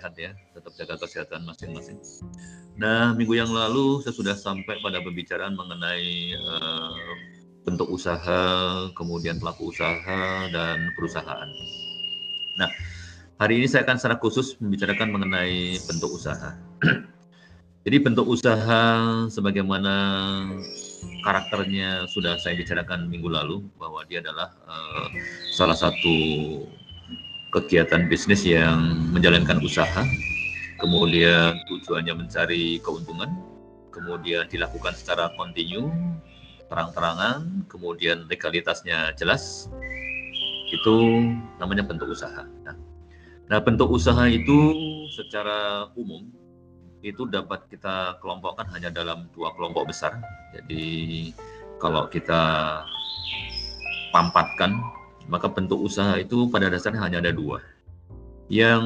sehat ya, tetap jaga kesehatan masing-masing. Nah, minggu yang lalu saya sudah sampai pada pembicaraan mengenai uh, bentuk usaha, kemudian pelaku usaha dan perusahaan. Nah, hari ini saya akan secara khusus membicarakan mengenai bentuk usaha. Jadi bentuk usaha sebagaimana karakternya sudah saya bicarakan minggu lalu bahwa dia adalah uh, salah satu kegiatan bisnis yang menjalankan usaha, kemudian tujuannya mencari keuntungan, kemudian dilakukan secara kontinu, terang-terangan, kemudian legalitasnya jelas, itu namanya bentuk usaha. Nah, nah bentuk usaha itu secara umum itu dapat kita kelompokkan hanya dalam dua kelompok besar. Jadi kalau kita pampatkan maka bentuk usaha itu pada dasarnya hanya ada dua. Yang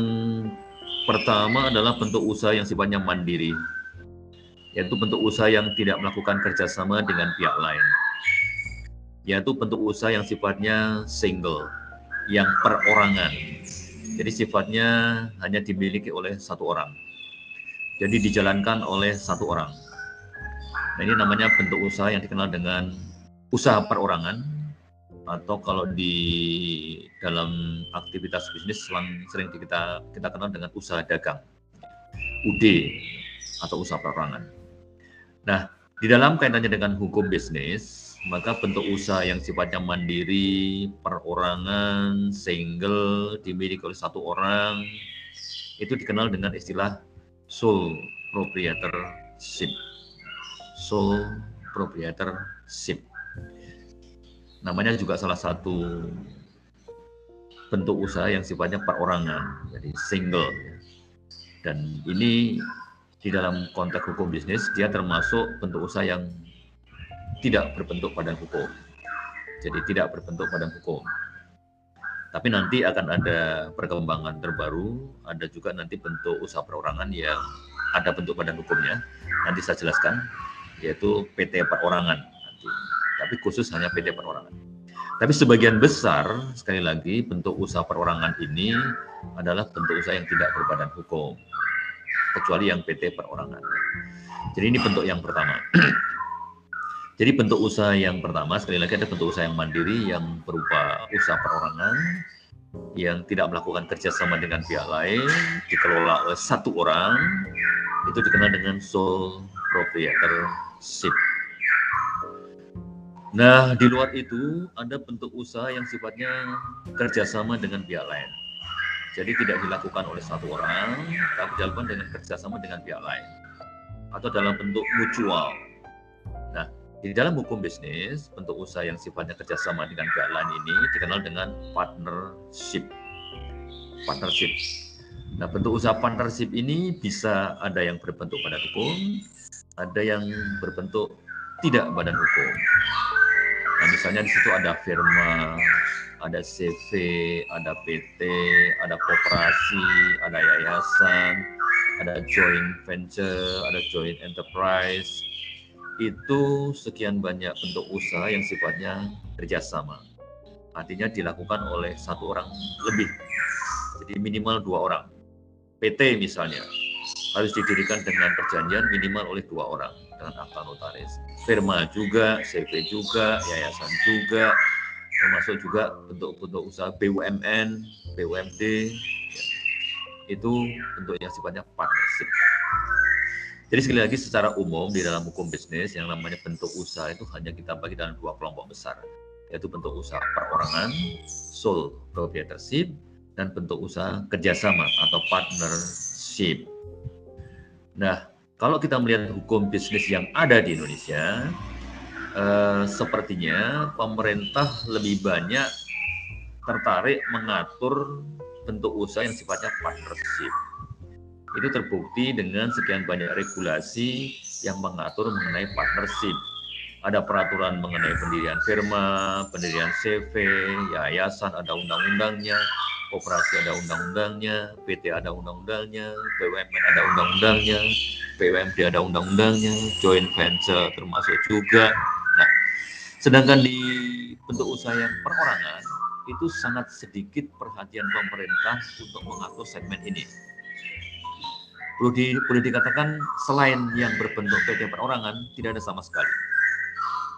pertama adalah bentuk usaha yang sifatnya mandiri, yaitu bentuk usaha yang tidak melakukan kerjasama dengan pihak lain, yaitu bentuk usaha yang sifatnya single, yang perorangan. Jadi sifatnya hanya dimiliki oleh satu orang. Jadi dijalankan oleh satu orang. Nah ini namanya bentuk usaha yang dikenal dengan usaha perorangan atau kalau di dalam aktivitas bisnis sering, kita kita kenal dengan usaha dagang UD atau usaha perorangan. Nah, di dalam kaitannya dengan hukum bisnis, maka bentuk usaha yang sifatnya mandiri, perorangan, single, dimiliki oleh satu orang, itu dikenal dengan istilah sole proprietorship. Sole proprietorship namanya juga salah satu bentuk usaha yang sifatnya perorangan, jadi single. Dan ini di dalam konteks hukum bisnis dia termasuk bentuk usaha yang tidak berbentuk badan hukum. Jadi tidak berbentuk badan hukum. Tapi nanti akan ada perkembangan terbaru, ada juga nanti bentuk usaha perorangan yang ada bentuk badan hukumnya. Nanti saya jelaskan, yaitu PT perorangan tapi khusus hanya PT perorangan. Tapi sebagian besar, sekali lagi, bentuk usaha perorangan ini adalah bentuk usaha yang tidak berbadan hukum, kecuali yang PT perorangan. Jadi ini bentuk yang pertama. Jadi bentuk usaha yang pertama, sekali lagi ada bentuk usaha yang mandiri yang berupa usaha perorangan, yang tidak melakukan kerjasama dengan pihak lain, dikelola oleh satu orang, itu dikenal dengan sole proprietorship. Nah, di luar itu ada bentuk usaha yang sifatnya kerjasama dengan pihak lain. Jadi tidak dilakukan oleh satu orang, tapi dilakukan dengan kerjasama dengan pihak lain. Atau dalam bentuk mutual. Nah, di dalam hukum bisnis, bentuk usaha yang sifatnya kerjasama dengan pihak lain ini dikenal dengan partnership. Partnership. Nah, bentuk usaha partnership ini bisa ada yang berbentuk badan hukum, ada yang berbentuk tidak badan hukum. Nah, misalnya di situ ada firma, ada CV, ada PT, ada koperasi, ada yayasan, ada joint venture, ada joint enterprise. Itu sekian banyak bentuk usaha yang sifatnya kerjasama. Artinya dilakukan oleh satu orang lebih. Jadi minimal dua orang. PT misalnya harus didirikan dengan perjanjian minimal oleh dua orang dengan akta notaris. Firma juga, CV juga, yayasan juga, termasuk juga bentuk-bentuk usaha BUMN, BUMD, ya. itu bentuk yang sifatnya partnership. Jadi sekali lagi secara umum di dalam hukum bisnis yang namanya bentuk usaha itu hanya kita bagi dalam dua kelompok besar, yaitu bentuk usaha perorangan, sole proprietorship, dan bentuk usaha kerjasama atau partnership. Nah, kalau kita melihat hukum bisnis yang ada di Indonesia, eh, sepertinya pemerintah lebih banyak tertarik mengatur bentuk usaha yang sifatnya partnership. Itu terbukti dengan sekian banyak regulasi yang mengatur mengenai partnership. Ada peraturan mengenai pendirian firma, pendirian CV, yayasan, ada undang-undangnya, koperasi ada undang-undangnya, PT ada undang-undangnya, BUMN ada undang-undangnya, BUMD ada undang-undangnya, joint venture termasuk juga. Nah, sedangkan di bentuk usaha yang perorangan itu sangat sedikit perhatian pemerintah untuk mengatur segmen ini. perlu, di, perlu dikatakan selain yang berbentuk PT perorangan tidak ada sama sekali.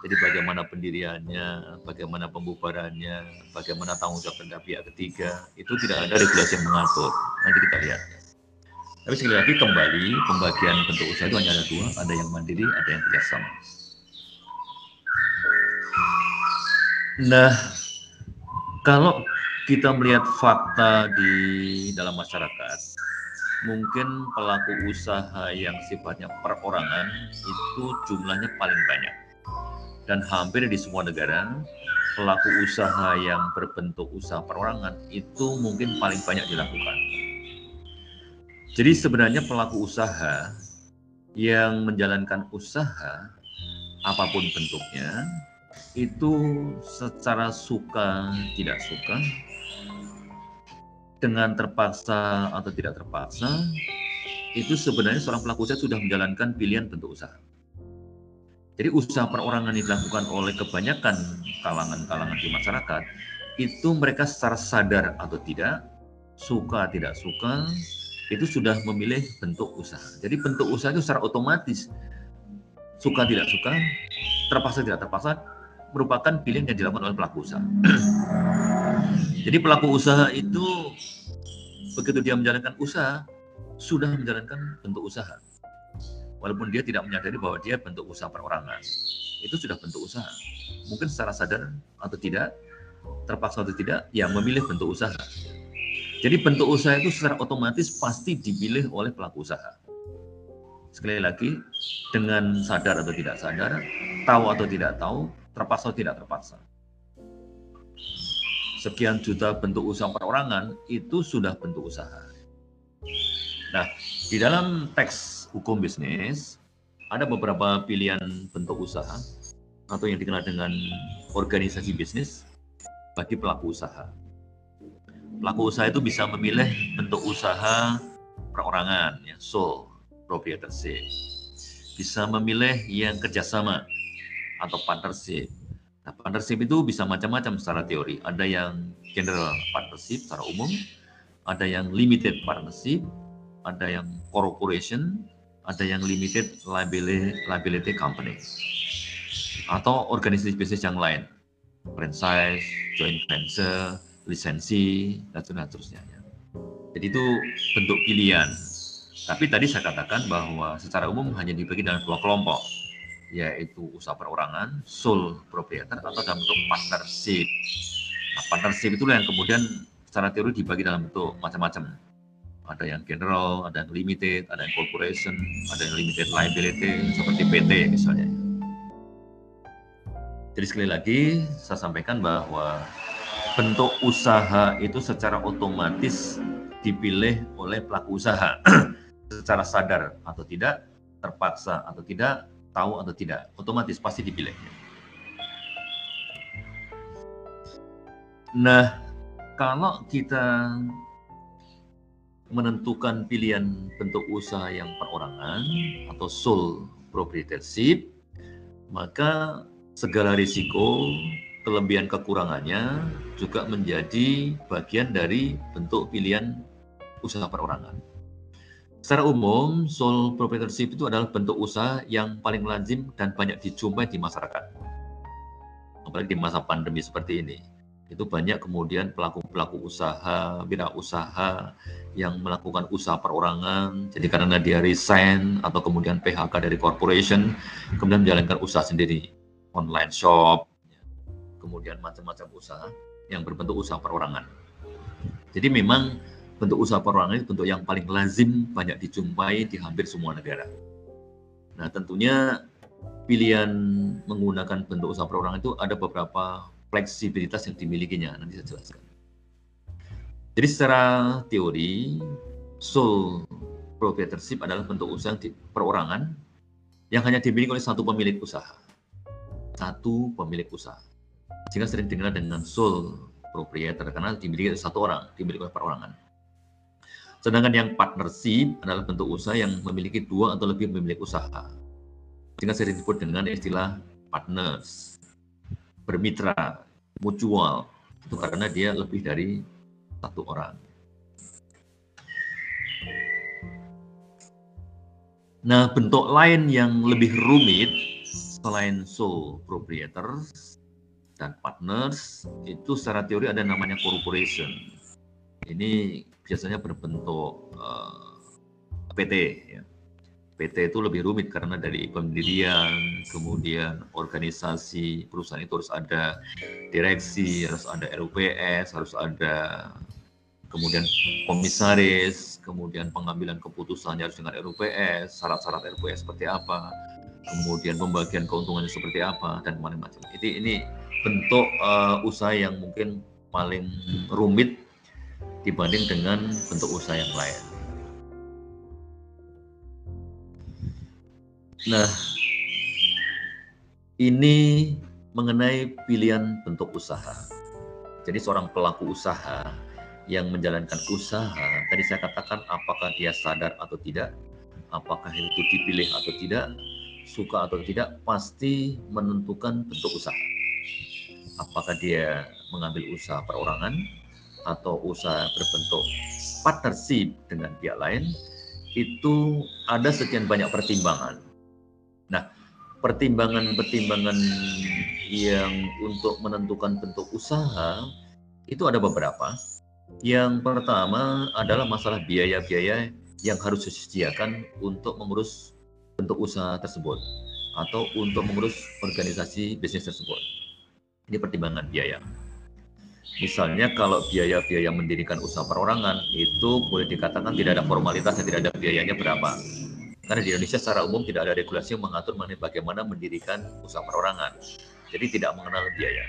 Jadi bagaimana pendiriannya, bagaimana pembubarannya, bagaimana tanggung jawab terhadap pihak ketiga, itu tidak ada regulasi yang mengatur. Nanti kita lihat. Tapi sekali lagi kembali, pembagian bentuk usaha itu hanya ada dua, ada yang mandiri, ada yang kerjasama. Nah, kalau kita melihat fakta di dalam masyarakat, mungkin pelaku usaha yang sifatnya perorangan itu jumlahnya paling banyak. Dan hampir di semua negara, pelaku usaha yang berbentuk usaha perorangan itu mungkin paling banyak dilakukan. Jadi sebenarnya pelaku usaha yang menjalankan usaha apa pun bentuknya itu secara suka tidak suka dengan terpaksa atau tidak terpaksa itu sebenarnya seorang pelaku usaha sudah menjalankan pilihan bentuk usaha. Jadi usaha perorangan yang dilakukan oleh kebanyakan kalangan-kalangan di masyarakat itu mereka secara sadar atau tidak, suka tidak suka, itu sudah memilih bentuk usaha. Jadi bentuk usaha itu secara otomatis suka tidak suka, terpaksa tidak terpaksa merupakan pilihan yang dilakukan oleh pelaku usaha. Jadi pelaku usaha itu begitu dia menjalankan usaha sudah menjalankan bentuk usaha. Walaupun dia tidak menyadari bahwa dia bentuk usaha perorangan. Itu sudah bentuk usaha. Mungkin secara sadar atau tidak, terpaksa atau tidak, ya memilih bentuk usaha. Jadi bentuk usaha itu secara otomatis pasti dipilih oleh pelaku usaha. Sekali lagi, dengan sadar atau tidak sadar, tahu atau tidak tahu, terpaksa atau tidak terpaksa. Sekian juta bentuk usaha perorangan itu sudah bentuk usaha. Nah, di dalam teks hukum bisnis ada beberapa pilihan bentuk usaha atau yang dikenal dengan organisasi bisnis bagi pelaku usaha. Pelaku usaha itu bisa memilih bentuk usaha perorangan, ya, sole proprietorship. Bisa memilih yang kerjasama atau partnership. Nah, partnership itu bisa macam-macam secara teori. Ada yang general partnership secara umum, ada yang limited partnership, ada yang corporation, ada yang limited liability, liability company, atau organisasi bisnis yang lain, franchise, joint venture, lisensi, dan seterusnya. Jadi itu bentuk pilihan. Tapi tadi saya katakan bahwa secara umum hanya dibagi dalam dua kelompok, yaitu usaha perorangan, sole proprietor atau dalam bentuk partnership. Nah, partnership itulah yang kemudian secara teori dibagi dalam bentuk macam-macam. Ada yang general, ada yang limited, ada yang corporation, ada yang limited liability seperti PT misalnya. Jadi sekali lagi saya sampaikan bahwa bentuk usaha itu secara otomatis dipilih oleh pelaku usaha secara sadar atau tidak, terpaksa atau tidak, tahu atau tidak, otomatis pasti dipilih. Nah, kalau kita menentukan pilihan bentuk usaha yang perorangan atau sole proprietorship, maka segala risiko, kelebihan kekurangannya juga menjadi bagian dari bentuk pilihan usaha perorangan. Secara umum, sole proprietorship itu adalah bentuk usaha yang paling lazim dan banyak dijumpai di masyarakat. Apalagi di masa pandemi seperti ini. Itu banyak kemudian pelaku-pelaku usaha, usaha yang melakukan usaha perorangan. Jadi karena dia resign atau kemudian PHK dari corporation, kemudian menjalankan usaha sendiri. Online shop, kemudian macam-macam usaha yang berbentuk usaha perorangan. Jadi memang bentuk usaha perorangan itu bentuk yang paling lazim banyak dijumpai di hampir semua negara. Nah tentunya pilihan menggunakan bentuk usaha perorangan itu ada beberapa fleksibilitas yang dimilikinya, nanti saya jelaskan. Jadi secara teori, sole proprietorship adalah bentuk usaha di perorangan yang hanya dimiliki oleh satu pemilik usaha. Satu pemilik usaha. Sehingga sering dikenal dengan sole proprietor karena dimiliki oleh satu orang, dimiliki oleh perorangan. Sedangkan yang partnership adalah bentuk usaha yang memiliki dua atau lebih pemilik usaha. Sehingga sering disebut dengan istilah partners, bermitra, mutual. Itu karena dia lebih dari satu orang. Nah, bentuk lain yang lebih rumit selain sole proprietor dan partners itu secara teori ada namanya corporation. Ini biasanya berbentuk uh, eh, PT ya. PT itu lebih rumit karena dari pendirian, kemudian organisasi perusahaan itu harus ada direksi, harus ada RUPS, harus ada kemudian komisaris, kemudian pengambilan keputusannya harus dengan RUPS, syarat-syarat RUPS seperti apa, kemudian pembagian keuntungannya seperti apa dan macam-macam. Jadi ini bentuk uh, usaha yang mungkin paling rumit dibanding dengan bentuk usaha yang lain. Nah, ini mengenai pilihan bentuk usaha. Jadi seorang pelaku usaha yang menjalankan usaha, tadi saya katakan apakah dia sadar atau tidak, apakah itu dipilih atau tidak, suka atau tidak, pasti menentukan bentuk usaha. Apakah dia mengambil usaha perorangan atau usaha berbentuk partnership dengan pihak lain, itu ada sekian banyak pertimbangan pertimbangan-pertimbangan yang untuk menentukan bentuk usaha itu ada beberapa. Yang pertama adalah masalah biaya-biaya yang harus disediakan untuk mengurus bentuk usaha tersebut atau untuk mengurus organisasi bisnis tersebut. Ini pertimbangan biaya. Misalnya kalau biaya-biaya mendirikan usaha perorangan itu boleh dikatakan tidak ada formalitas dan tidak ada biayanya berapa karena di Indonesia secara umum tidak ada regulasi yang mengatur mengenai bagaimana mendirikan usaha perorangan. Jadi tidak mengenal biaya.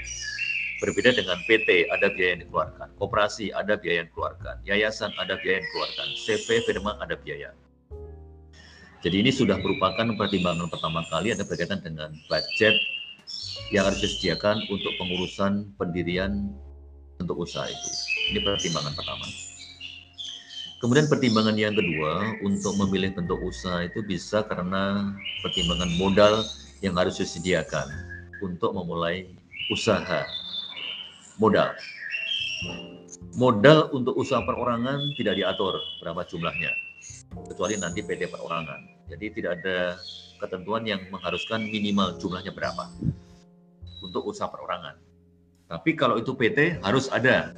Berbeda dengan PT, ada biaya yang dikeluarkan. Koperasi, ada biaya yang dikeluarkan. Yayasan, ada biaya yang dikeluarkan. CV, firma, ada biaya. Jadi ini sudah merupakan pertimbangan pertama kali ada berkaitan dengan budget yang harus disediakan untuk pengurusan pendirian untuk usaha itu. Ini pertimbangan pertama. Kemudian pertimbangan yang kedua untuk memilih bentuk usaha itu bisa karena pertimbangan modal yang harus disediakan untuk memulai usaha. Modal. Modal untuk usaha perorangan tidak diatur berapa jumlahnya, kecuali nanti PT perorangan. Jadi tidak ada ketentuan yang mengharuskan minimal jumlahnya berapa untuk usaha perorangan. Tapi kalau itu PT harus ada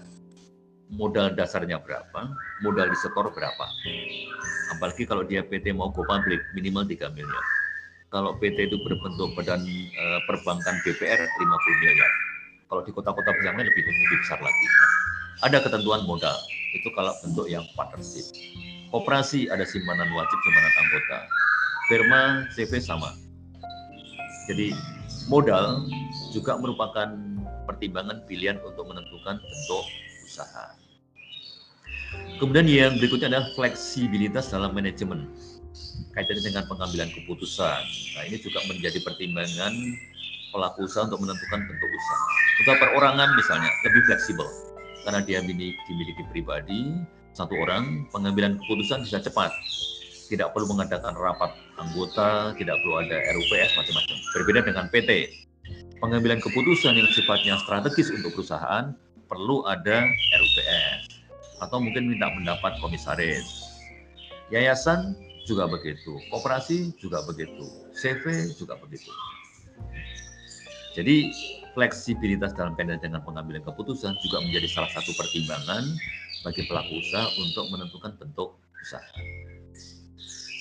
modal dasarnya berapa, modal disetor berapa. Apalagi kalau dia PT mau go public, minimal 3 miliar. Kalau PT itu berbentuk badan e, perbankan BPR 50 miliar. Kalau di kota-kota besar lebih, lebih besar lagi. Ada ketentuan modal, itu kalau bentuk yang partnership. Operasi ada simpanan wajib, simpanan anggota. Firma CV sama. Jadi modal juga merupakan pertimbangan pilihan untuk menentukan bentuk usaha. Kemudian yang berikutnya adalah fleksibilitas dalam manajemen kaitannya dengan pengambilan keputusan. Nah, ini juga menjadi pertimbangan pelaku usaha untuk menentukan bentuk usaha. Untuk perorangan misalnya lebih fleksibel karena dia dimiliki pribadi satu orang, pengambilan keputusan bisa cepat. Tidak perlu mengadakan rapat anggota, tidak perlu ada RUPS macam-macam. Berbeda dengan PT. Pengambilan keputusan yang sifatnya strategis untuk perusahaan perlu ada RUPS atau mungkin minta pendapat komisaris. Yayasan juga begitu, koperasi juga begitu, CV juga begitu. Jadi fleksibilitas dalam kaitan dengan pengambilan keputusan juga menjadi salah satu pertimbangan bagi pelaku usaha untuk menentukan bentuk usaha.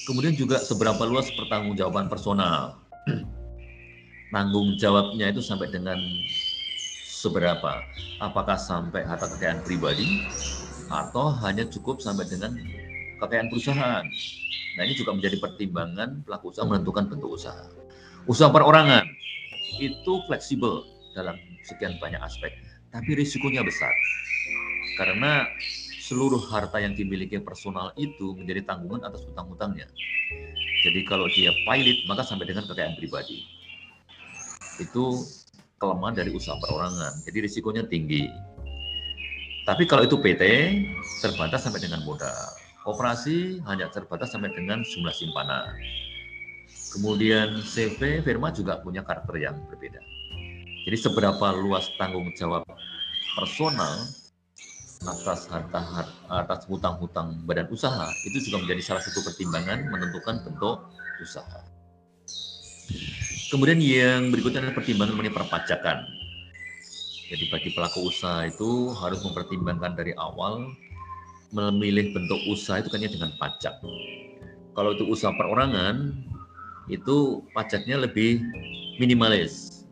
Kemudian juga seberapa luas pertanggungjawaban personal. Tanggung jawabnya itu sampai dengan seberapa? Apakah sampai harta kekayaan pribadi atau hanya cukup sampai dengan kekayaan perusahaan. Nah ini juga menjadi pertimbangan pelaku usaha menentukan bentuk usaha. Usaha perorangan itu fleksibel dalam sekian banyak aspek, tapi risikonya besar karena seluruh harta yang dimiliki personal itu menjadi tanggungan atas hutang-hutangnya. Jadi kalau dia pilot maka sampai dengan kekayaan pribadi. Itu kelemahan dari usaha perorangan. Jadi risikonya tinggi. Tapi kalau itu PT, terbatas sampai dengan modal. Operasi hanya terbatas sampai dengan jumlah simpanan. Kemudian CV firma juga punya karakter yang berbeda. Jadi seberapa luas tanggung jawab personal atas harta, atas hutang-hutang badan usaha itu juga menjadi salah satu pertimbangan menentukan bentuk usaha. Kemudian yang berikutnya adalah pertimbangan mengenai perpajakan. Jadi bagi pelaku usaha itu harus mempertimbangkan dari awal memilih bentuk usaha itu kan dengan pajak. Kalau itu usaha perorangan, itu pajaknya lebih minimalis.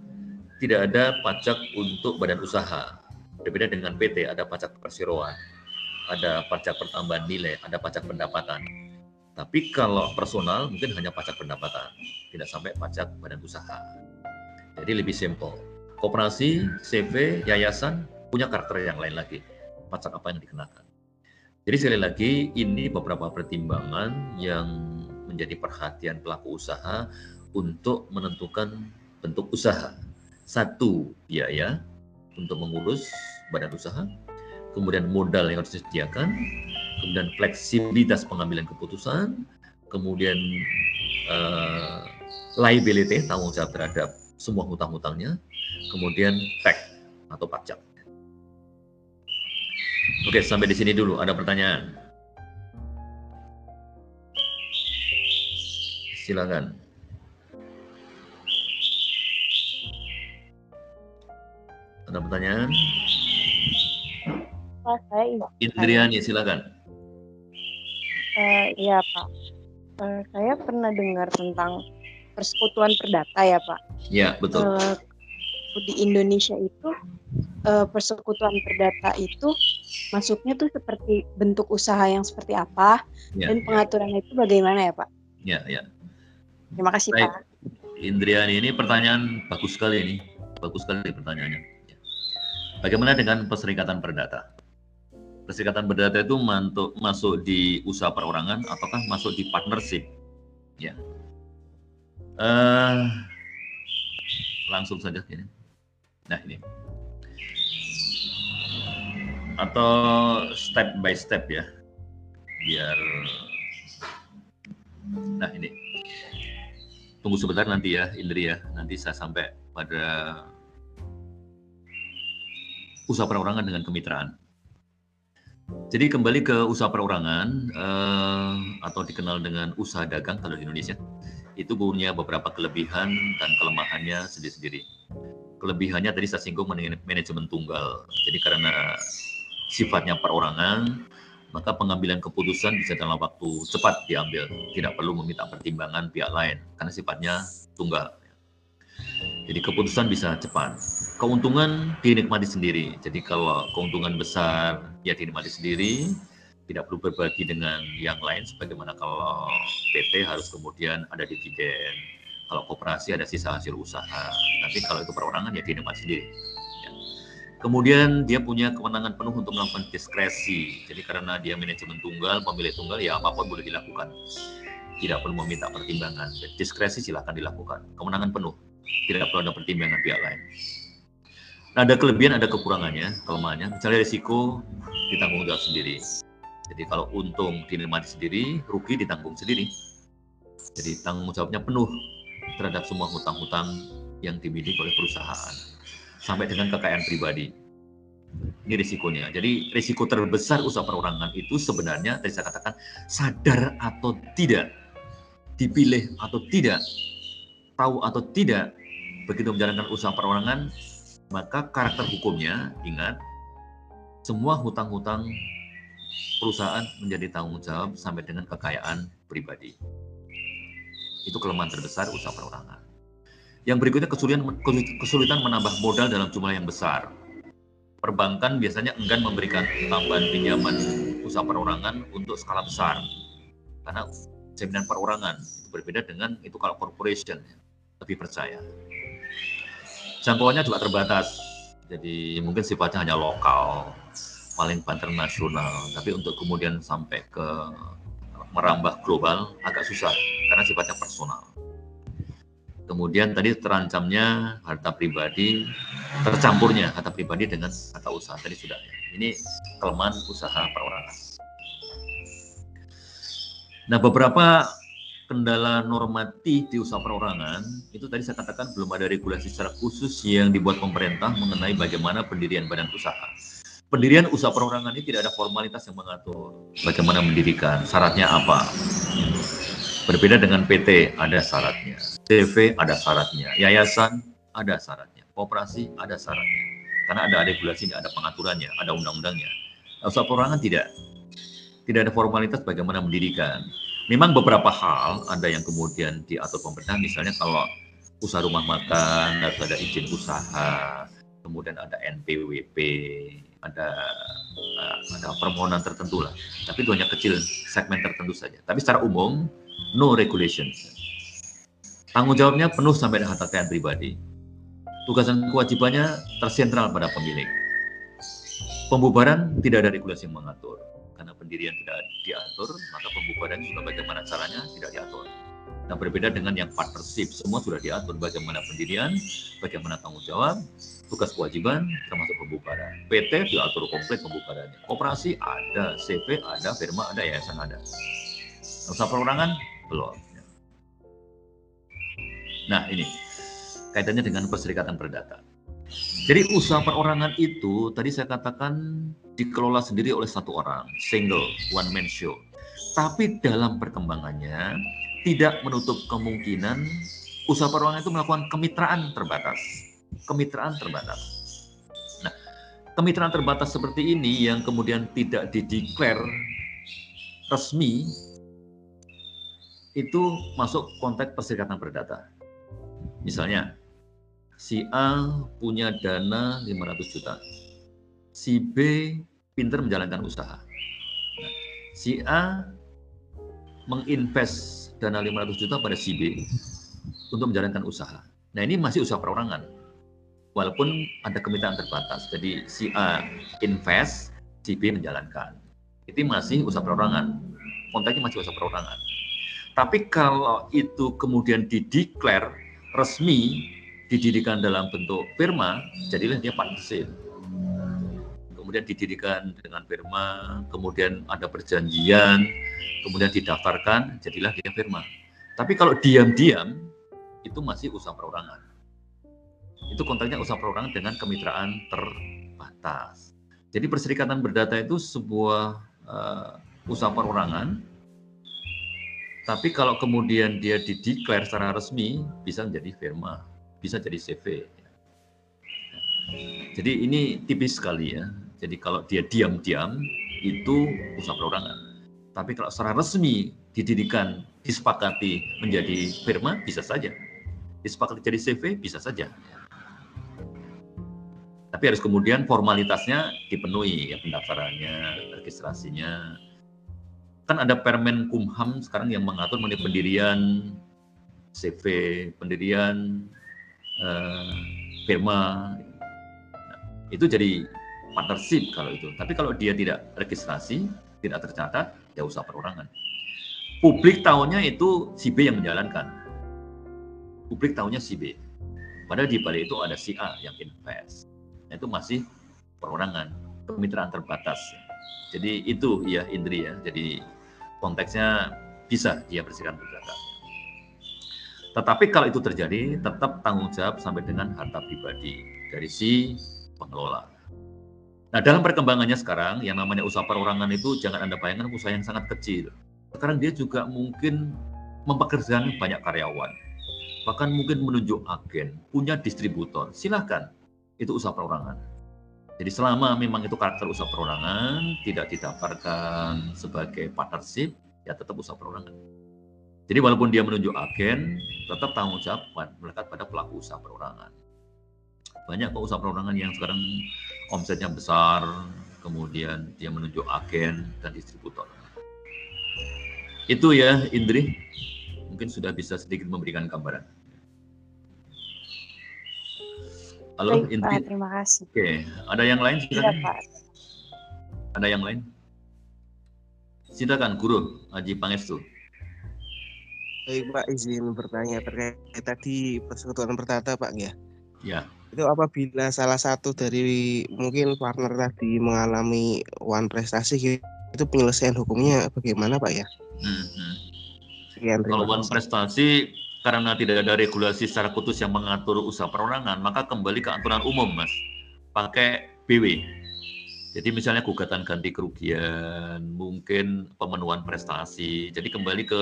Tidak ada pajak untuk badan usaha. Berbeda dengan PT, ada pajak perseroan, ada pajak pertambahan nilai, ada pajak pendapatan. Tapi kalau personal mungkin hanya pajak pendapatan, tidak sampai pajak badan usaha. Jadi lebih simple koperasi, CV, yayasan punya karakter yang lain lagi. Pajak apa yang dikenakan. Jadi sekali lagi ini beberapa pertimbangan yang menjadi perhatian pelaku usaha untuk menentukan bentuk usaha. Satu, biaya untuk mengurus badan usaha, kemudian modal yang harus disediakan, kemudian fleksibilitas pengambilan keputusan, kemudian uh, liability tanggung jawab terhadap semua hutang-hutangnya, kemudian tax atau pajak. Oke, sampai di sini dulu. Ada pertanyaan? Silakan. Ada pertanyaan? Pak, saya Indriani, silakan. Uh, iya, Pak. Uh, saya pernah dengar tentang persekutuan perdata ya, Pak. Ya, betul. Uh, di Indonesia itu uh, persekutuan perdata itu masuknya tuh seperti bentuk usaha yang seperti apa ya, dan pengaturan ya. itu bagaimana ya Pak? Ya ya. Terima kasih Baik. Pak. Indriani ini pertanyaan bagus sekali ini, bagus sekali pertanyaannya. Ya. Bagaimana dengan perserikatan perdata? Perserikatan perdata itu mantuk, masuk di usaha perorangan ataukah masuk di partnership? Ya. Uh, langsung saja ini. Nah ini. Atau step by step ya. Biar Nah ini. Tunggu sebentar nanti ya Indri ya. Nanti saya sampai pada usaha perorangan dengan kemitraan. Jadi kembali ke usaha perorangan eh, atau dikenal dengan usaha dagang kalau di Indonesia itu punya beberapa kelebihan dan kelemahannya sendiri-sendiri kelebihannya tadi saya singgung manajemen tunggal. Jadi karena sifatnya perorangan, maka pengambilan keputusan bisa dalam waktu cepat diambil, tidak perlu meminta pertimbangan pihak lain karena sifatnya tunggal. Jadi keputusan bisa cepat. Keuntungan dinikmati sendiri. Jadi kalau keuntungan besar ya dinikmati sendiri, tidak perlu berbagi dengan yang lain sebagaimana kalau PT harus kemudian ada dividen, kalau koperasi ada sisa hasil usaha. Tapi kalau itu perorangan ya dapat sendiri. Ya. Kemudian dia punya kewenangan penuh untuk melakukan diskresi. Jadi karena dia manajemen tunggal, pemilik tunggal, ya apa pun boleh dilakukan. Tidak perlu meminta pertimbangan. Diskresi silakan dilakukan. Kewenangan penuh. Tidak perlu ada pertimbangan pihak lain. Ada kelebihan, ada kekurangannya, kelemahannya. Misalnya risiko ditanggung jawab sendiri. Jadi kalau untung dinikmati sendiri, rugi ditanggung sendiri. Jadi tanggung jawabnya penuh terhadap semua hutang-hutang yang dimiliki oleh perusahaan sampai dengan kekayaan pribadi. Ini risikonya. Jadi risiko terbesar usaha perorangan itu sebenarnya tadi saya katakan sadar atau tidak, dipilih atau tidak, tahu atau tidak, begitu menjalankan usaha perorangan, maka karakter hukumnya ingat semua hutang-hutang perusahaan menjadi tanggung jawab sampai dengan kekayaan pribadi. Itu kelemahan terbesar usaha perorangan. Yang berikutnya kesulitan, kesulitan menambah modal dalam jumlah yang besar. Perbankan biasanya enggan memberikan tambahan pinjaman usaha perorangan untuk skala besar. Karena jaminan perorangan itu berbeda dengan itu kalau corporation lebih percaya. Jangkauannya juga terbatas. Jadi mungkin sifatnya hanya lokal, paling banter nasional. Tapi untuk kemudian sampai ke merambah global agak susah karena sifatnya personal. Kemudian tadi terancamnya harta pribadi, tercampurnya harta pribadi dengan harta usaha tadi sudah. Ya. Ini kelemahan usaha perorangan. Nah, beberapa kendala normatif di usaha perorangan itu tadi saya katakan belum ada regulasi secara khusus yang dibuat pemerintah mengenai bagaimana pendirian badan usaha pendirian usaha perorangan ini tidak ada formalitas yang mengatur bagaimana mendirikan, syaratnya apa. Berbeda dengan PT, ada syaratnya. CV ada syaratnya. Yayasan ada syaratnya. Kooperasi ada syaratnya. Karena ada regulasinya, ada pengaturannya, ada undang-undangnya. Usaha perorangan tidak. Tidak ada formalitas bagaimana mendirikan. Memang beberapa hal ada yang kemudian diatur pemerintah, misalnya kalau usaha rumah makan harus ada izin usaha, kemudian ada NPWP, ada eh, ada permohonan tertentu lah. Tapi itu hanya kecil segmen tertentu saja. Tapi secara umum no regulations. Tanggung jawabnya penuh sampai dengan harta pribadi. Tugas dan kewajibannya tersentral pada pemilik. Pembubaran tidak ada regulasi yang mengatur. Karena pendirian tidak diatur, maka pembubaran juga bagaimana caranya tidak diatur. Nah berbeda dengan yang partnership, semua sudah diatur bagaimana pendirian, bagaimana tanggung jawab, tugas kewajiban, termasuk pembubaran. PT diatur komplit pembubarannya. Koperasi ada, CV ada, firma ada, yayasan ada. Usaha perorangan belum. Nah ini kaitannya dengan perserikatan perdata. Jadi usaha perorangan itu tadi saya katakan dikelola sendiri oleh satu orang, single, one man show. Tapi dalam perkembangannya tidak menutup kemungkinan usaha perorangan itu melakukan kemitraan terbatas. Kemitraan terbatas. Nah, kemitraan terbatas seperti ini yang kemudian tidak dideklar resmi itu masuk konteks perserikatan perdata. Misalnya, si A punya dana 500 juta, si B pinter menjalankan usaha. Nah, si A menginvest dana 500 juta pada si B untuk menjalankan usaha. Nah ini masih usaha perorangan, walaupun ada kemitraan terbatas. Jadi si A invest, si B menjalankan. Itu masih usaha perorangan. Konteksnya masih usaha perorangan. Tapi kalau itu kemudian dideklar resmi, didirikan dalam bentuk firma, jadilah dia partnership. Kemudian didirikan dengan firma, kemudian ada perjanjian, kemudian didaftarkan, jadilah dia firma. Tapi kalau diam-diam, itu masih usaha perorangan. Itu konteksnya usaha perorangan dengan kemitraan terbatas. Jadi perserikatan berdata itu sebuah uh, usaha perorangan tapi kalau kemudian dia dideklar secara resmi, bisa menjadi firma, bisa jadi CV. Jadi ini tipis sekali ya. Jadi kalau dia diam-diam, itu usaha perorangan. Tapi kalau secara resmi didirikan, disepakati menjadi firma, bisa saja. Disepakati jadi CV, bisa saja. Tapi harus kemudian formalitasnya dipenuhi, ya pendaftarannya, registrasinya, kan ada Permen Kumham sekarang yang mengatur mengenai pendirian CV, pendirian uh, firma. Itu jadi partnership kalau itu. Tapi kalau dia tidak registrasi, tidak tercatat, ya usah perorangan. Publik tahunya itu si B yang menjalankan. Publik tahunya si B. Padahal di balik itu ada si A yang invest. Nah, itu masih perorangan, kemitraan terbatas. Jadi itu ya Indri ya. Jadi konteksnya bisa dia bersihkan perdata. Tetapi kalau itu terjadi, tetap tanggung jawab sampai dengan harta pribadi dari si pengelola. Nah, dalam perkembangannya sekarang, yang namanya usaha perorangan itu jangan Anda bayangkan usaha yang sangat kecil. Sekarang dia juga mungkin mempekerjakan banyak karyawan. Bahkan mungkin menunjuk agen, punya distributor. Silahkan, itu usaha perorangan jadi selama memang itu karakter usaha perorangan, tidak didaftarkan sebagai partnership, ya tetap usaha perorangan. Jadi walaupun dia menunjuk agen, tetap tanggung jawab melekat pada pelaku usaha perorangan. Banyak kok usaha perorangan yang sekarang omsetnya besar, kemudian dia menunjuk agen dan distributor. Itu ya Indri, mungkin sudah bisa sedikit memberikan gambaran. Halo, Baik, Pak, terima kasih. Oke, ada yang lain silakan. Ya, Pak. Ada yang lain? Silakan, Guru Haji Pangestu. Baik, Pak, izin bertanya terkait tadi persekutuan pertata, Pak, ya? Ya. Itu apabila salah satu dari mungkin partner tadi mengalami one prestasi, itu penyelesaian hukumnya bagaimana, Pak, ya? Hmm, hmm. Sekian, Kalau one prestasi, karena tidak ada regulasi secara khusus yang mengatur usaha perorangan, maka kembali ke aturan umum, Mas. Pakai BW. Jadi misalnya gugatan ganti kerugian, mungkin pemenuhan prestasi. Jadi kembali ke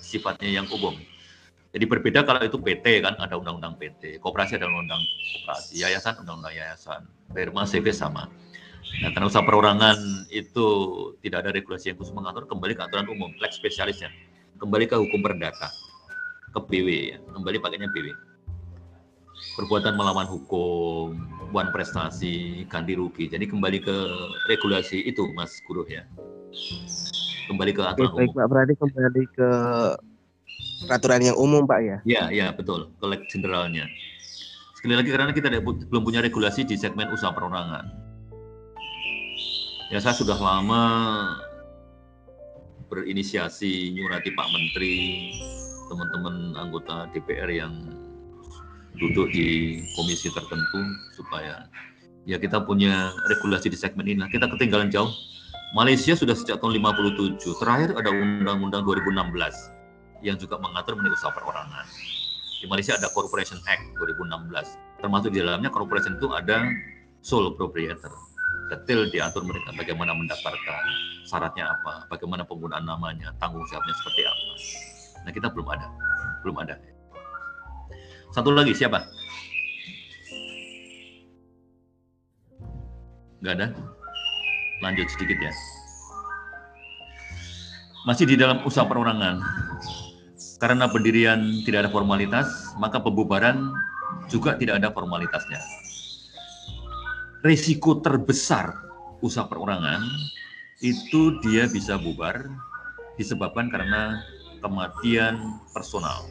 sifatnya yang umum. Jadi berbeda kalau itu PT kan ada undang-undang PT, koperasi ada undang-undang koperasi, yayasan undang-undang yayasan, Perma CV sama. Nah, karena usaha perorangan itu tidak ada regulasi yang khusus mengatur, kembali ke aturan umum, lex spesialisnya, kembali ke hukum perdata, ke BW ya, kembali pakainya BW perbuatan melawan hukum, wan prestasi, ganti rugi. Jadi kembali ke regulasi itu, Mas Guru ya. Kembali ke aturan Oke, baik, Pak. Berarti kembali ke peraturan yang umum, Pak ya? Ya, ya betul. Ke generalnya. Sekali lagi karena kita belum punya regulasi di segmen usaha perorangan. Ya saya sudah lama berinisiasi nyurati Pak Menteri, teman-teman anggota DPR yang duduk di komisi tertentu supaya ya kita punya regulasi di segmen ini. Nah, kita ketinggalan jauh. Malaysia sudah sejak tahun 57. Terakhir ada Undang-Undang 2016 yang juga mengatur mengenai usaha perorangan. Di Malaysia ada Corporation Act 2016. Termasuk di dalamnya corporation itu ada sole proprietor. Detail diatur mereka bagaimana mendaftarkan, syaratnya apa, bagaimana penggunaan namanya, tanggung jawabnya seperti apa. Nah kita belum ada, belum ada. Satu lagi siapa? Gak ada? Lanjut sedikit ya. Masih di dalam usaha perorangan. Karena pendirian tidak ada formalitas, maka pembubaran juga tidak ada formalitasnya. Risiko terbesar usaha perorangan itu dia bisa bubar disebabkan karena kematian personal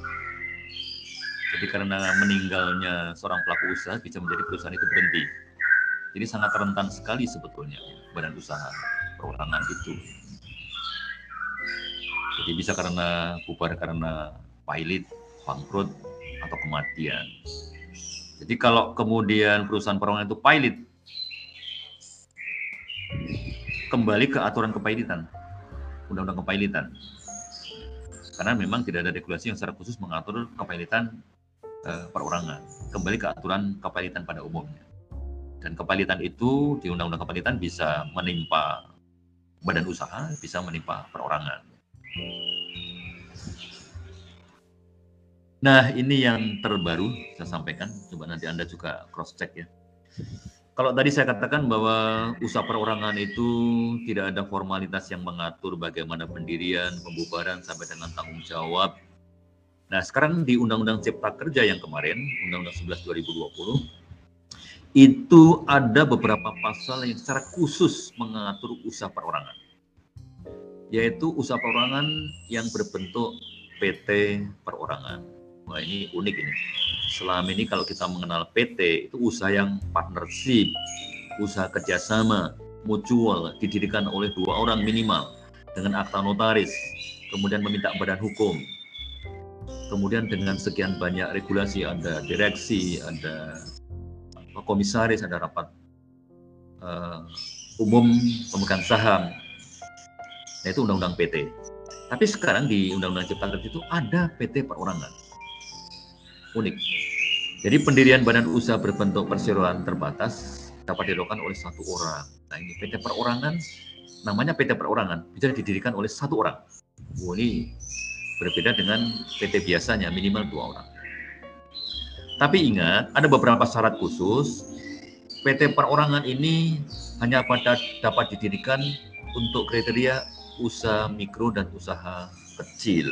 jadi karena meninggalnya seorang pelaku usaha bisa menjadi perusahaan itu berhenti. Jadi sangat rentan sekali sebetulnya badan usaha perorangan itu. Jadi bisa karena bubar karena pilot, bangkrut, atau kematian. Jadi kalau kemudian perusahaan perorangan itu pilot, kembali ke aturan kepailitan, undang-undang kepailitan. Karena memang tidak ada regulasi yang secara khusus mengatur kepailitan uh, perorangan, kembali ke aturan kepalitan pada umumnya. Dan kepalitan itu di Undang-Undang Kepalitan bisa menimpa badan usaha, bisa menimpa perorangan. Nah, ini yang terbaru saya sampaikan. Coba nanti Anda juga cross check ya. Kalau tadi saya katakan bahwa usaha perorangan itu tidak ada formalitas yang mengatur bagaimana pendirian, pembubaran sampai dengan tanggung jawab Nah, sekarang di Undang-Undang Cipta Kerja yang kemarin, Undang-Undang 11 2020, itu ada beberapa pasal yang secara khusus mengatur usaha perorangan. Yaitu usaha perorangan yang berbentuk PT perorangan. Wah, ini unik ini. Selama ini kalau kita mengenal PT, itu usaha yang partnership, usaha kerjasama, mutual, didirikan oleh dua orang minimal, dengan akta notaris, kemudian meminta badan hukum, kemudian dengan sekian banyak regulasi ada direksi ada komisaris ada rapat uh, umum pemegang saham nah itu undang-undang PT tapi sekarang di undang-undang cipta kerja itu ada PT perorangan. Unik. Jadi pendirian badan usaha berbentuk perseroan terbatas dapat dilakukan oleh satu orang. Nah ini PT perorangan namanya PT perorangan bisa didirikan oleh satu orang. Oh, ini Berbeda dengan PT biasanya minimal dua orang. Tapi ingat, ada beberapa syarat khusus. PT perorangan ini hanya pada dapat didirikan untuk kriteria usaha mikro dan usaha kecil.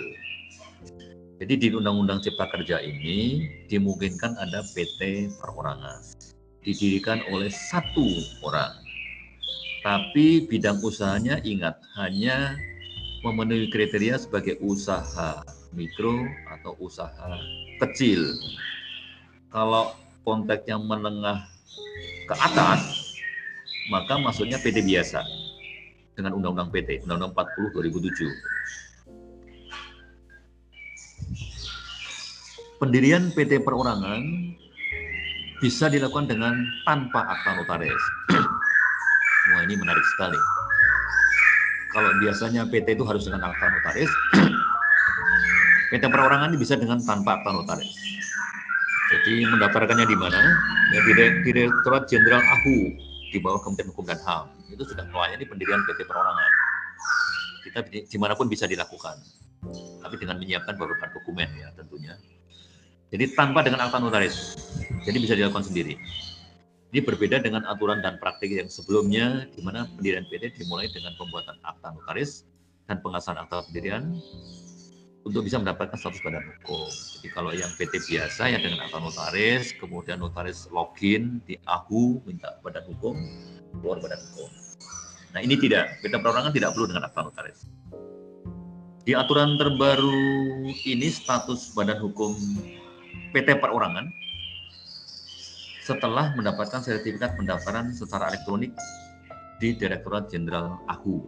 Jadi di Undang-Undang Cipta Kerja ini dimungkinkan ada PT perorangan didirikan oleh satu orang. Tapi bidang usahanya ingat hanya memenuhi kriteria sebagai usaha mikro atau usaha kecil. Kalau konteksnya menengah ke atas, maka maksudnya PT biasa dengan Undang-Undang PT, Undang-Undang 40 2007. Pendirian PT perorangan bisa dilakukan dengan tanpa akta notaris. Wah ini menarik sekali kalau biasanya PT itu harus dengan akta notaris, PT perorangan ini bisa dengan tanpa akta notaris. Jadi mendaftarkannya di mana? Ya, di Direktorat Jenderal AHU di bawah Kementerian Hukum dan HAM. Itu sudah melayani pendirian PT perorangan. Kita di mana pun bisa dilakukan, tapi dengan menyiapkan beberapa dokumen ya tentunya. Jadi tanpa dengan akta notaris, jadi bisa dilakukan sendiri. Ini berbeda dengan aturan dan praktik yang sebelumnya, di mana pendirian PT dimulai dengan pembuatan akta notaris dan pengasahan akta pendirian untuk bisa mendapatkan status badan hukum. Jadi kalau yang PT biasa ya dengan akta notaris, kemudian notaris login di AHU minta badan hukum, keluar badan hukum. Nah ini tidak, PT perorangan tidak perlu dengan akta notaris. Di aturan terbaru ini status badan hukum PT perorangan setelah mendapatkan sertifikat pendaftaran secara elektronik di Direktorat Jenderal AHU.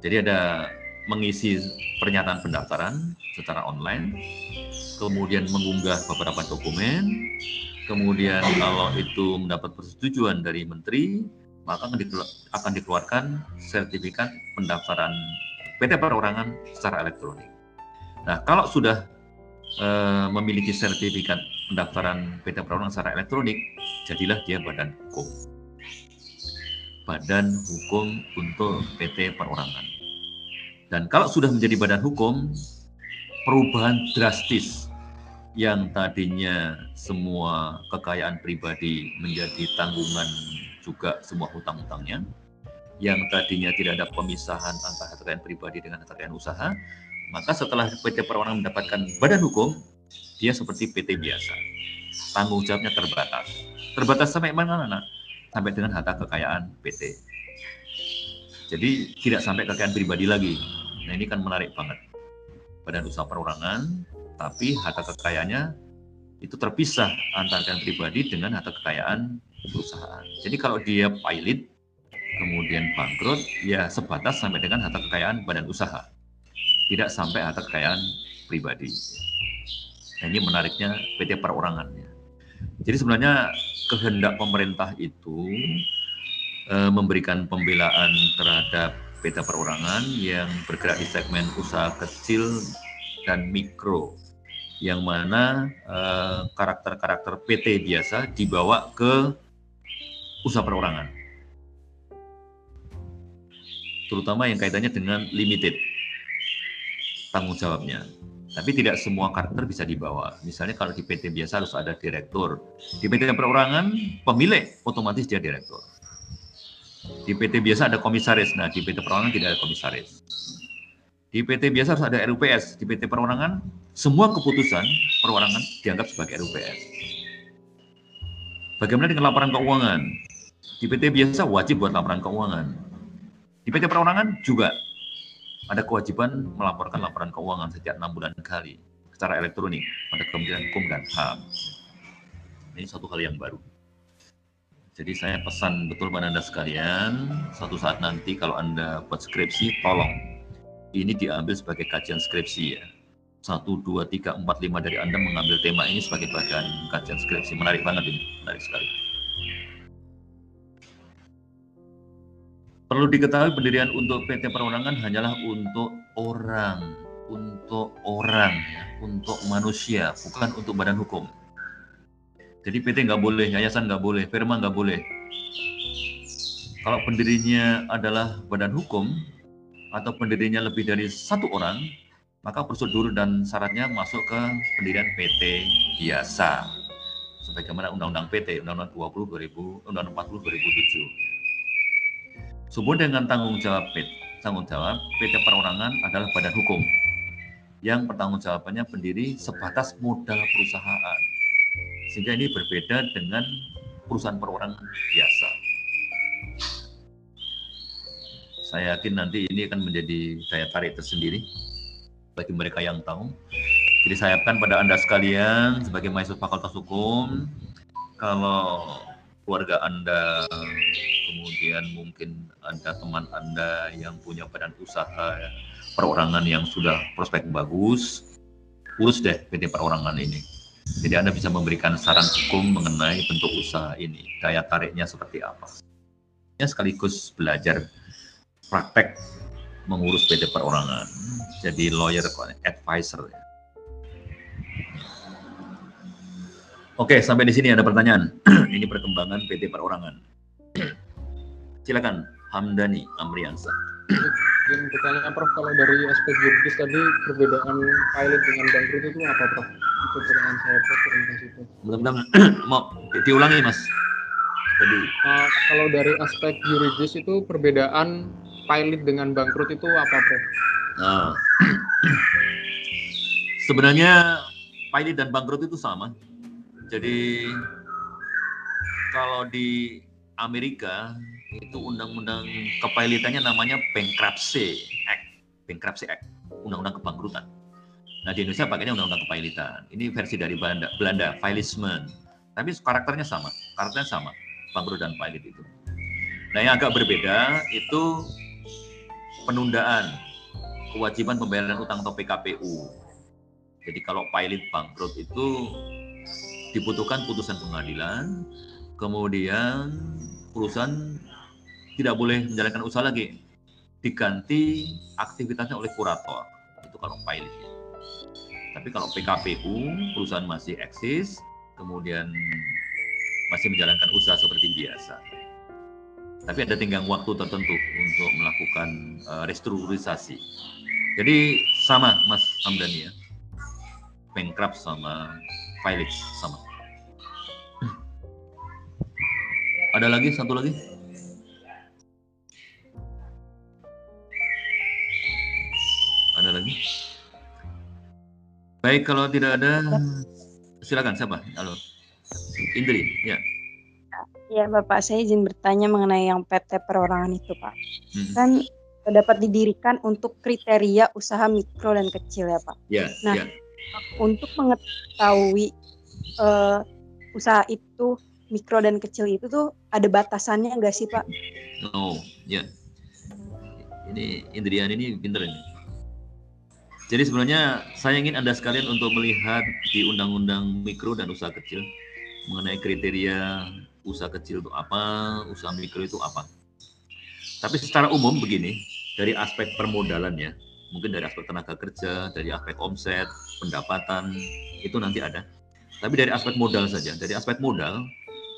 Jadi ada mengisi pernyataan pendaftaran secara online, kemudian mengunggah beberapa dokumen, kemudian kalau itu mendapat persetujuan dari menteri, maka akan dikeluarkan sertifikat pendaftaran PT Perorangan secara elektronik. Nah, kalau sudah e, memiliki sertifikat pendaftaran PT Perorangan secara elektronik, jadilah dia badan hukum. Badan hukum untuk PT Perorangan. Dan kalau sudah menjadi badan hukum, perubahan drastis yang tadinya semua kekayaan pribadi menjadi tanggungan juga semua hutang-hutangnya, yang tadinya tidak ada pemisahan antara kekayaan pribadi dengan kekayaan usaha, maka setelah PT Perorangan mendapatkan badan hukum, dia seperti PT biasa. Tanggung jawabnya terbatas. Terbatas sampai mana? Sampai dengan harta kekayaan PT. Jadi tidak sampai kekayaan pribadi lagi. Nah ini kan menarik banget. Badan usaha perorangan, tapi harta kekayaannya itu terpisah antara kekayaan pribadi dengan harta kekayaan perusahaan. Jadi kalau dia pilot, kemudian bangkrut, ya sebatas sampai dengan harta kekayaan badan usaha. Tidak sampai harta kekayaan pribadi. Nah, ini menariknya PT perorangan. Ya. Jadi sebenarnya kehendak pemerintah itu e, memberikan pembelaan terhadap PT perorangan yang bergerak di segmen usaha kecil dan mikro, yang mana eh, karakter-karakter PT biasa dibawa ke usaha perorangan, terutama yang kaitannya dengan limited tanggung jawabnya. Tapi tidak semua karakter bisa dibawa. Misalnya kalau di PT biasa harus ada direktur. Di PT perorangan, pemilik otomatis dia direktur. Di PT biasa ada komisaris. Nah, di PT perorangan tidak ada komisaris. Di PT biasa harus ada RUPS. Di PT perorangan, semua keputusan perorangan dianggap sebagai RUPS. Bagaimana dengan laporan keuangan? Di PT biasa wajib buat laporan keuangan. Di PT perorangan juga ada kewajiban melaporkan laporan keuangan setiap enam bulan kali secara elektronik pada Kementerian Hukum dan HAM. Ini satu hal yang baru. Jadi saya pesan betul pada Anda sekalian, satu saat nanti kalau Anda buat skripsi, tolong ini diambil sebagai kajian skripsi ya. Satu, dua, tiga, empat, lima dari Anda mengambil tema ini sebagai bagian kajian skripsi. Menarik banget ini, menarik sekali. Perlu diketahui pendirian untuk PT Perorangan hanyalah untuk orang, untuk orang, ya, untuk manusia, bukan untuk badan hukum. Jadi PT nggak boleh, yayasan nggak boleh, firma nggak boleh. Kalau pendirinya adalah badan hukum atau pendirinya lebih dari satu orang, maka prosedur dan syaratnya masuk ke pendirian PT biasa. Sebagaimana Undang-Undang PT, Undang-Undang 20 2000, Undang-Undang 40 2007. Sumber dengan tanggung jawab PT, tanggung jawab PT Perorangan adalah badan hukum yang pertanggung jawabannya pendiri sebatas modal perusahaan. Sehingga ini berbeda dengan perusahaan perorangan biasa. Saya yakin nanti ini akan menjadi daya tarik tersendiri bagi mereka yang tahu. Jadi saya harapkan pada Anda sekalian sebagai mahasiswa Fakultas Hukum, kalau keluarga Anda kemudian mungkin ada teman Anda yang punya badan usaha perorangan yang sudah prospek bagus, urus deh PT perorangan ini. Jadi Anda bisa memberikan saran hukum mengenai bentuk usaha ini, daya tariknya seperti apa. Ya sekaligus belajar praktek mengurus PT perorangan, jadi lawyer advisor. Oke, sampai di sini ada pertanyaan. ini perkembangan PT perorangan. Silakan Hamdani Amriansa. Yang bertanya Prof, kalau dari aspek juridis tadi perbedaan pilot dengan bangkrut itu apa Prof? Itu pertanyaan saya Prof, terima kasih. Mudah-mudahan mau diulangi Mas. Tadi. Uh, kalau dari aspek juridis itu perbedaan pilot dengan bangkrut itu apa Prof? Nah, sebenarnya pilot dan bangkrut itu sama. Jadi kalau di Amerika itu undang-undang kepailitannya namanya Bankruptcy Act, Bankruptcy Act, undang-undang kebangkrutan. Nah di Indonesia pakainya undang-undang kepailitan. Ini versi dari Belanda, Belanda, Filisman. Tapi karakternya sama, karakternya sama, bangkrut dan pailit itu. Nah yang agak berbeda itu penundaan kewajiban pembayaran utang atau PKPU. Jadi kalau pailit bangkrut itu dibutuhkan putusan pengadilan, kemudian perusahaan tidak boleh menjalankan usaha lagi. Diganti aktivitasnya oleh kurator. Itu kalau pilot tapi kalau PKPU perusahaan masih eksis kemudian masih menjalankan usaha seperti biasa. Tapi ada tenggang waktu tertentu untuk melakukan uh, restrukturisasi. Jadi sama Mas Hamdani ya. Bankrupt sama Felix sama. Ada lagi? Satu lagi Ada lagi? Baik, kalau tidak ada, silakan siapa? Halo, Indri, ya. Ya, Bapak, saya izin bertanya mengenai yang PT perorangan itu, Pak. Hmm. Kan dapat didirikan untuk kriteria usaha mikro dan kecil ya, Pak. Ya. Nah, ya. untuk mengetahui uh, usaha itu mikro dan kecil itu tuh ada batasannya nggak sih, Pak? Oh, ya. Ini Indrian ini pinter ini. Jadi sebenarnya saya ingin Anda sekalian untuk melihat di Undang-Undang Mikro dan Usaha Kecil mengenai kriteria usaha kecil itu apa, usaha mikro itu apa. Tapi secara umum begini, dari aspek permodalan ya, mungkin dari aspek tenaga kerja, dari aspek omset, pendapatan, itu nanti ada. Tapi dari aspek modal saja, dari aspek modal,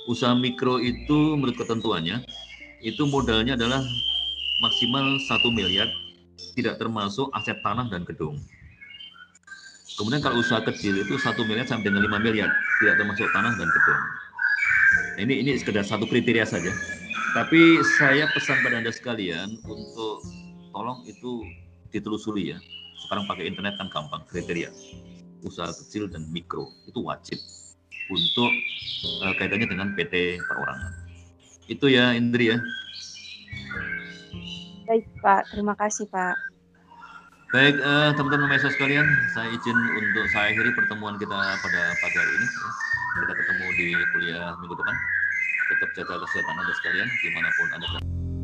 usaha mikro itu menurut ketentuannya, itu modalnya adalah maksimal satu miliar tidak termasuk aset tanah dan gedung. Kemudian kalau usaha kecil itu satu miliar sampai dengan 5 miliar, tidak termasuk tanah dan gedung. Nah, ini ini sekedar satu kriteria saja. Tapi saya pesan pada anda sekalian untuk tolong itu ditelusuri ya. Sekarang pakai internet kan gampang kriteria usaha kecil dan mikro itu wajib untuk uh, kaitannya dengan PT perorangan. Itu ya Indri ya. Baik Pak, terima kasih Pak. Baik uh, teman-teman mahasiswa sekalian, saya izin untuk saya akhiri pertemuan kita pada pagi hari ini. Kita ketemu di kuliah minggu depan. Tetap jaga kesehatan Anda sekalian di mana pun Anda berada.